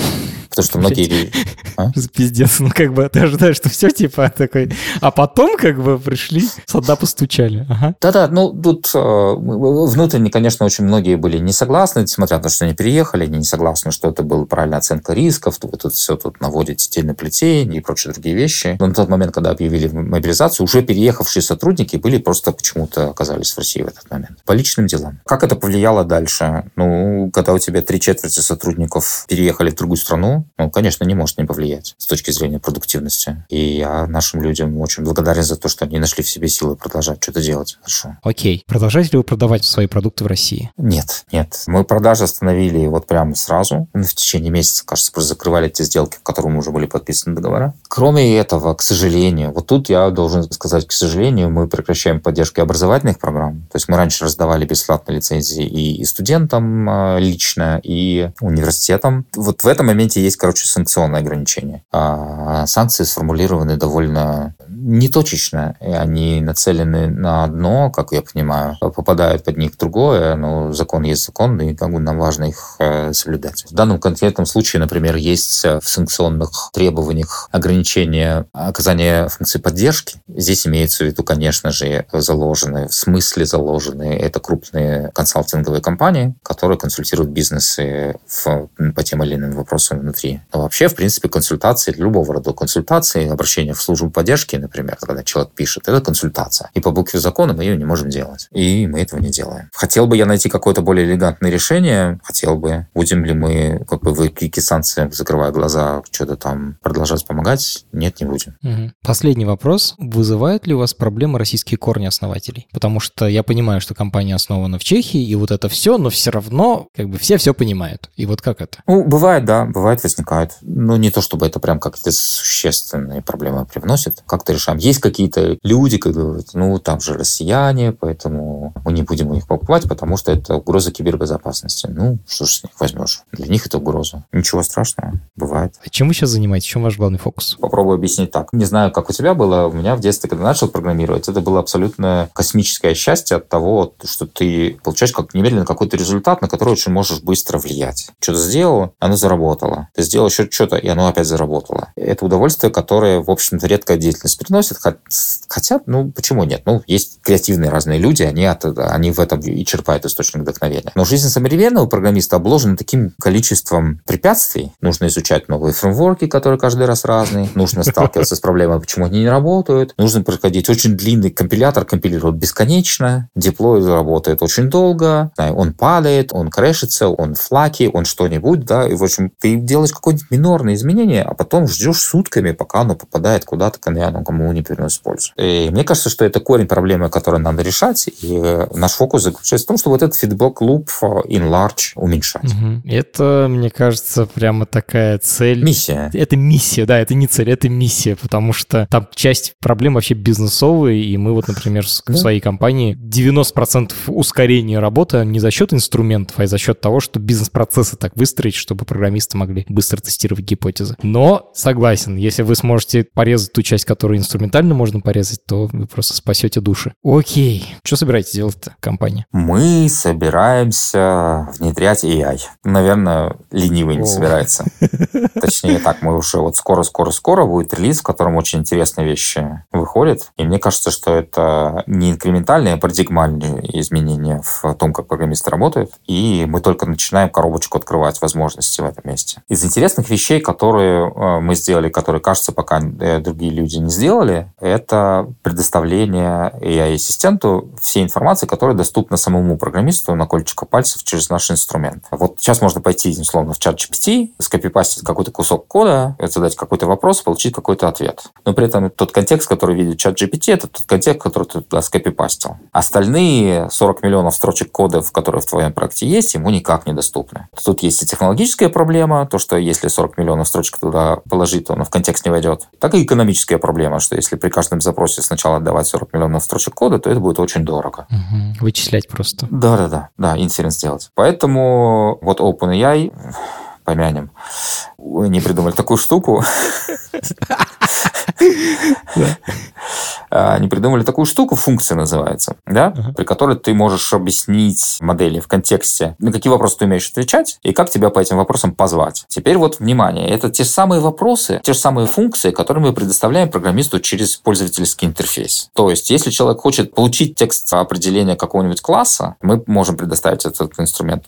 [SPEAKER 2] Потому что многие...
[SPEAKER 1] А? Пиздец, ну как бы ты ожидаешь, что все типа такой... А потом как бы пришли, сюда постучали.
[SPEAKER 2] Да-да, ну тут э, внутренне, конечно, очень многие были не согласны, несмотря на то, что они переехали, они не согласны, что это была правильная оценка рисков, вы тут все тут наводите тень на плетень и прочие другие вещи. Но на тот момент, когда объявили мобилизацию, уже переехавшие сотрудники были просто почему-то оказались в России в этот момент. По личным делам. Как это повлияло дальше? Ну, когда у тебя три четверти сотрудников переехали в другую страну, ну, конечно, не может не повлиять с точки зрения продуктивности. И я нашим людям очень благодарен за то, что они нашли в себе силы продолжать что-то делать. Хорошо.
[SPEAKER 1] Окей. Продолжаете ли вы продавать свои продукты в России?
[SPEAKER 2] Нет, нет. Мы продажи остановили вот прямо сразу. В течение месяца, кажется, просто закрывали те сделки, в которых уже были подписаны договора. Кроме этого, к сожалению, вот тут я должен сказать, к сожалению, мы прекращаем поддержку образовательных программ. То есть мы раньше раздавали бесплатные лицензии и, и студентам э, лично, и университетам. Вот в этом моменте есть, короче, санкционные ограничения. А санкции сформулированы довольно неточечно, и они нацелены на одно, как я понимаю, попадают под них другое, но закон есть закон, и как бы нам важно их э, соблюдать. В данном конкретном случае, например, есть в санкционных требованиях ограничения оказания функции поддержки. Здесь имеется в виду, конечно же, заложенные, в смысле заложенные, это крупные консалтинговые компании, которые консультируют бизнесы в, по тем или иным вопросам внутри. Но вообще, в принципе, консультации, любого рода консультации, обращение в службу поддержки, например, когда человек пишет, это консультация. И по букве закона мы ее не можем делать. И мы этого не делаем. Хотел бы я найти какое-то более элегантное решение? Хотел бы. Будем ли мы, как бы, в санкциям, закрывая глаза, что-то там продолжать помогать? Нет, не будем.
[SPEAKER 1] Угу. Последний вопрос. Вызывают ли у вас проблемы российские корни основателей? Потому что я понимаю, что компания основана в Чехии, и вот это все, но все равно как бы все все понимают. И вот как это?
[SPEAKER 2] Ну, бывает, да, бывает, возникает. Но не то, чтобы это прям какие-то существенные проблемы привносит. Как-то решаем. Есть какие-то люди, которые говорят, ну, там же россияне, поэтому мы не будем их покупать, потому что это угроза кибербезопасности. Ну, что ж с них возьмешь? Для них это угроза. Ничего страшного, бывает.
[SPEAKER 1] А чем вы сейчас занимаетесь? В чем ваш главный фокус?
[SPEAKER 2] Попробую объяснить так. Не знаю, как у тебя было. У меня в детстве, когда начал программировать, это было абсолютно космическое счастье от того, что ты получаешь как немедленно какой-то результат, на который очень можешь быстро влиять. Что-то сделал, оно заработало. Ты сделал еще что-то, и оно опять заработало. Это удовольствие, которое, в общем-то, редкая деятельность приносит. Хотя, ну, почему нет? Ну, есть креативные разные люди, они, от, они в этом и черпают источник вдохновения. Но жизнь современного программиста обложена таким количеством препятствий. Нужно изучать новые фреймворки, которые каждый раз разные. Нужно сталкиваться с проблемой, почему они не работают. Нужно проходить очень длинный компилятор, компилирует бесконечно. Деплой работает очень долго. Он падает, он крэшится, он флаки, он что-нибудь, да. И, в общем, ты делаешь какое-нибудь минорное изменение, а потом ждешь сутками, пока оно попадает куда-то, оно кому не приносит пользу. И мне кажется, что это корень проблемы, которую надо решать. И наш фокус заключается в том, что вот этот фидбэк луп in large уменьшать. Угу.
[SPEAKER 1] Это, мне кажется, прямо такая цель.
[SPEAKER 2] Миссия.
[SPEAKER 1] Это миссия, да, это не цель, это миссия, потому что там часть проблем вообще бизнесовые, и мы вот, например, в своей компании 90% ускорения работы не за счет инструментов, а за счет того, что бизнес-процессы так выстроить, чтобы программисты могли быстро тестировать гипотезы. Но согласен, если вы сможете порезать ту часть, которую инструментально можно порезать, то вы просто спасете души. Окей. Что собираетесь делать-то, компания?
[SPEAKER 2] Мы собираемся внедрять AI. Наверное, ленивый не О. собирается. Точнее так, мы уже вот скоро-скоро-скоро будет релиз, в котором очень интересные вещи выходят. И мне кажется, что это не инкрементальные, а парадигмальные изменения в том, как программисты работают. И мы только начинаем коробочку открывать возможности в этом месте. Из интересных вещей, которые э, мы сделали, которые, кажется, пока э, другие люди не сделали, это предоставление AI-ассистенту всей информации, которая доступна самому программисту на кольчико пальцев через наш инструмент. Вот сейчас можно пойти, условно, в чат GPT, скопипастить какой-то кусок кода, задать какой-то вопрос, получить какой-то ответ. Но при этом тот контекст, который видит чат GPT, это тот контекст, который ты туда скопипастил. Остальные 40 миллионов строчек кода, которые в твоем проекте есть, ему никак недоступны. Тут есть и технологическая проблема, то, что если 40 миллионов строчек туда положить, то оно в контекст не войдет. Так и экономическая проблема, что если при каждом запросе сначала отдавать 40 миллионов строчек кода, то это будет очень дорого.
[SPEAKER 1] Угу. Вычислять просто.
[SPEAKER 2] Да-да-да, да, инсерент сделать. Поэтому вот OpenAI помянем. Они придумали такую штуку. Они придумали такую штуку, функция называется, да, при которой ты можешь объяснить модели в контексте, на какие вопросы ты умеешь отвечать и как тебя по этим вопросам позвать. Теперь вот, внимание, это те самые вопросы, те же самые функции, которые мы предоставляем программисту через пользовательский интерфейс. То есть, если человек хочет получить текст определения какого-нибудь класса, мы можем предоставить этот инструмент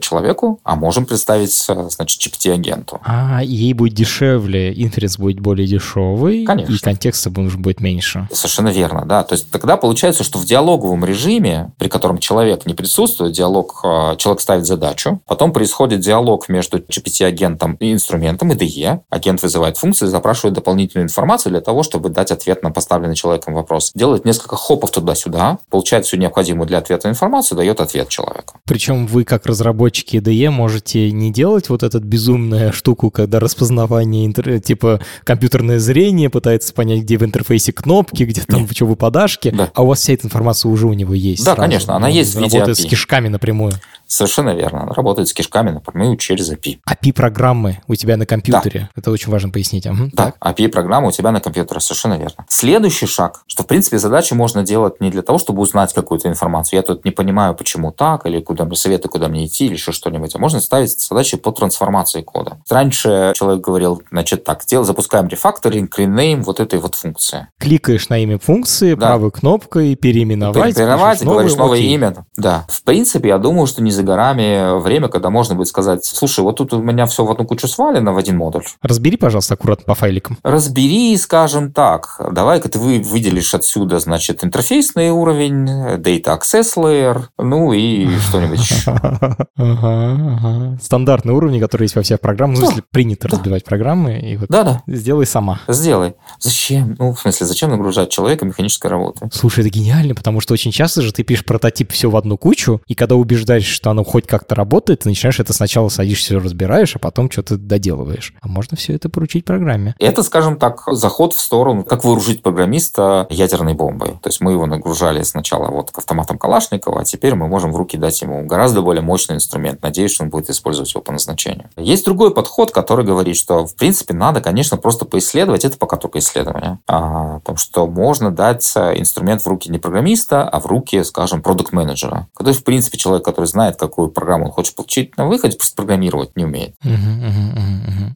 [SPEAKER 2] человеку, а можем представить, э, значит, GPT-агенту.
[SPEAKER 1] А, ей будет дешевле, инференс будет более дешевый,
[SPEAKER 2] Конечно.
[SPEAKER 1] и контекста будет меньше.
[SPEAKER 2] Совершенно верно, да. То есть тогда получается, что в диалоговом режиме, при котором человек не присутствует, диалог, э, человек ставит задачу, потом происходит диалог между GPT-агентом и инструментом, IDE. Агент вызывает функцию, запрашивает дополнительную информацию для того, чтобы дать ответ на поставленный человеком вопрос. Делает несколько хопов туда-сюда, получает всю необходимую для ответа информацию, дает ответ человеку.
[SPEAKER 1] Причем вы, как разработчики IDE, можете не делать вот эту безумную штуку, когда распознавание, интер... типа компьютерное зрение пытается понять, где в интерфейсе кнопки, где там Нет. что выпадашки, да. а у вас вся эта информация уже у него есть.
[SPEAKER 2] Да, сразу. конечно, она есть в
[SPEAKER 1] виде Работает API. с кишками напрямую.
[SPEAKER 2] Совершенно верно. Она работает с кишками напрямую через API.
[SPEAKER 1] API-программы у тебя на компьютере. Да. Это очень важно пояснить. Угу.
[SPEAKER 2] Да, API-программа у тебя на компьютере. Совершенно верно. Следующий шаг, что, в принципе, задачи можно делать не для того, чтобы узнать какую-то информацию. Я тут не понимаю, почему так, или куда мне советы, куда мне идти, или еще что-нибудь. А можно ставить задачи по трансформации кода. Раньше человек говорил, значит, так, сделал, запускаем рефакторинг, rename вот этой вот функции.
[SPEAKER 1] Кликаешь на имя функции, да. правой кнопкой, переименовать.
[SPEAKER 2] Переименовать, говоришь новое имя. Да. В принципе, я думаю, что не за горами время, когда можно будет сказать, слушай, вот тут у меня все в одну кучу свалено в один модуль.
[SPEAKER 1] Разбери, пожалуйста, аккуратно по файликам.
[SPEAKER 2] Разбери, скажем так. Давай-ка ты вы выделишь отсюда, значит, интерфейсный уровень, data access layer, ну и что-нибудь еще.
[SPEAKER 1] Стандартные уровни, которые есть во всех программах. Ну, если принято разбивать программы, и вот сделай сама.
[SPEAKER 2] Сделай. Зачем? Ну, в смысле, зачем нагружать человека механической работы?
[SPEAKER 1] Слушай, это гениально, потому что очень часто же ты пишешь прототип все в одну кучу, и когда убеждаешь, что что оно хоть как-то работает, ты начинаешь это сначала садишься, разбираешь, а потом что-то доделываешь. А можно все это поручить программе.
[SPEAKER 2] Это, скажем так, заход в сторону, как вооружить программиста ядерной бомбой. То есть мы его нагружали сначала вот к автоматам Калашникова, а теперь мы можем в руки дать ему гораздо более мощный инструмент. Надеюсь, что он будет использовать его по назначению. Есть другой подход, который говорит, что, в принципе, надо, конечно, просто поисследовать. Это пока только исследование. А, о том, что можно дать инструмент в руки не программиста, а в руки, скажем, продукт-менеджера. Который, в принципе, человек, который знает, какую программу он хочет получить на выходе, просто программировать не умеет.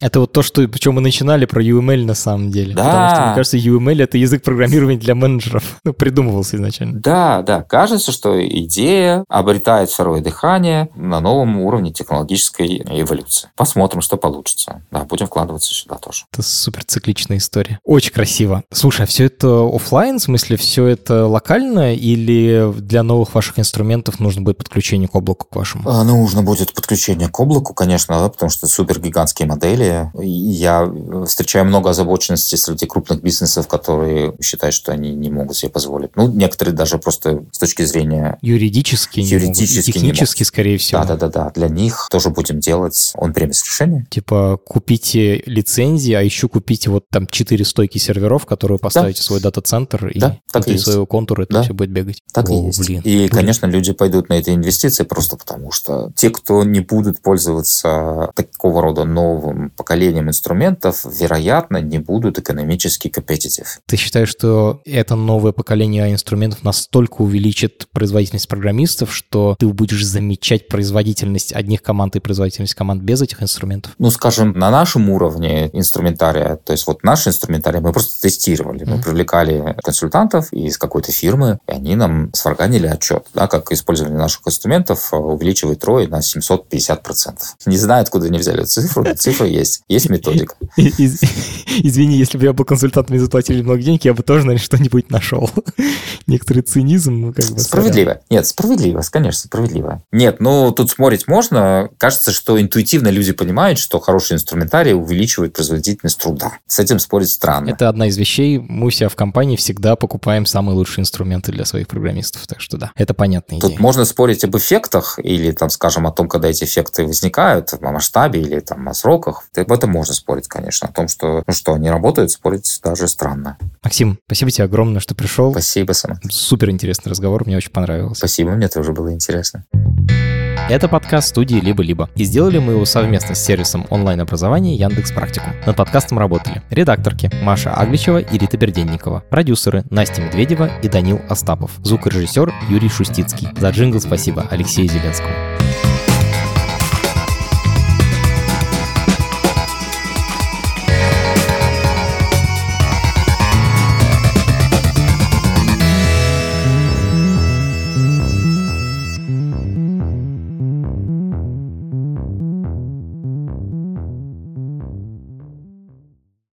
[SPEAKER 1] Это вот то, что, причем мы начинали про UML на самом деле.
[SPEAKER 2] Да.
[SPEAKER 1] Потому что, мне кажется, UML — это язык программирования для менеджеров. Ну, придумывался изначально.
[SPEAKER 2] Да, да. Кажется, что идея обретает второе дыхание на новом уровне технологической эволюции. Посмотрим, что получится. Да, будем вкладываться сюда тоже.
[SPEAKER 1] Это супер цикличная история. Очень красиво. Слушай, а все это офлайн, в смысле, все это локально или для новых ваших инструментов нужно будет подключение к облаку к вашему?
[SPEAKER 2] А, нужно будет подключение к облаку, конечно, да, потому что супер гигантские модели. Я встречаю много озабоченности среди крупных бизнесов, которые считают, что они не могут себе позволить. Ну, некоторые даже просто с точки зрения...
[SPEAKER 1] Юридически,
[SPEAKER 2] юридически
[SPEAKER 1] не могут. технически, скорее всего.
[SPEAKER 2] Да-да-да. Для них тоже будем делать он-премис решение.
[SPEAKER 1] Типа купите лицензии, а еще купите вот там 4 стойки серверов, которые поставите да. свой дата-центр, и да, так внутри и своего контура это да. все будет бегать.
[SPEAKER 2] Так О, и есть. Блин. И, блин. конечно, люди пойдут на эти инвестиции просто потому, что те, кто не будут пользоваться такого рода новым поколением инструментов, вероятно, не будут экономически компетитив.
[SPEAKER 1] Ты считаешь, что это новое поколение инструментов настолько увеличит производительность программистов, что ты будешь замечать производительность одних команд и производительность команд без этих инструментов?
[SPEAKER 2] Ну, скажем, на нашем уровне инструментария, то есть вот наш инструментарий мы просто тестировали. Mm-hmm. Мы привлекали консультантов из какой-то фирмы, и они нам сварганили отчет, да, как использование наших инструментов увеличивает ROI на 750%. Не знаю, откуда они взяли цифру, но цифра есть. Есть методика.
[SPEAKER 1] Извини, если бы я был консультантом и заплатили много денег, я бы тоже, наверное, что-нибудь нашел. Некоторый цинизм, ну, как бы...
[SPEAKER 2] Справедливо. Нет, справедливо, конечно, справедливо. Нет, ну, тут спорить можно. Кажется, что интуитивно люди понимают, что хороший инструментарий увеличивает производительность труда. С этим спорить странно.
[SPEAKER 1] Это одна из вещей. Мы у себя в компании всегда покупаем самые лучшие инструменты для своих программистов. Так что да, это понятная
[SPEAKER 2] идея. Тут можно спорить об эффектах или, там, скажем, о том, когда эти эффекты возникают, о масштабе или там о сроках. Об этом можно спорить, конечно. О том, что, ну, что они работают, спорить даже странно.
[SPEAKER 1] Максим, спасибо тебе огромное, что пришел.
[SPEAKER 2] Спасибо, Сам.
[SPEAKER 1] Супер интересный разговор, мне очень понравилось.
[SPEAKER 2] Спасибо, мне тоже было интересно. thank you
[SPEAKER 1] Это подкаст студии «Либо-либо». И сделали мы его совместно с сервисом онлайн-образования Яндекс Практику. Над подкастом работали редакторки Маша Агличева и Рита Берденникова, продюсеры Настя Медведева и Данил Остапов, звукорежиссер Юрий Шустицкий. За джингл спасибо Алексею Зеленскому.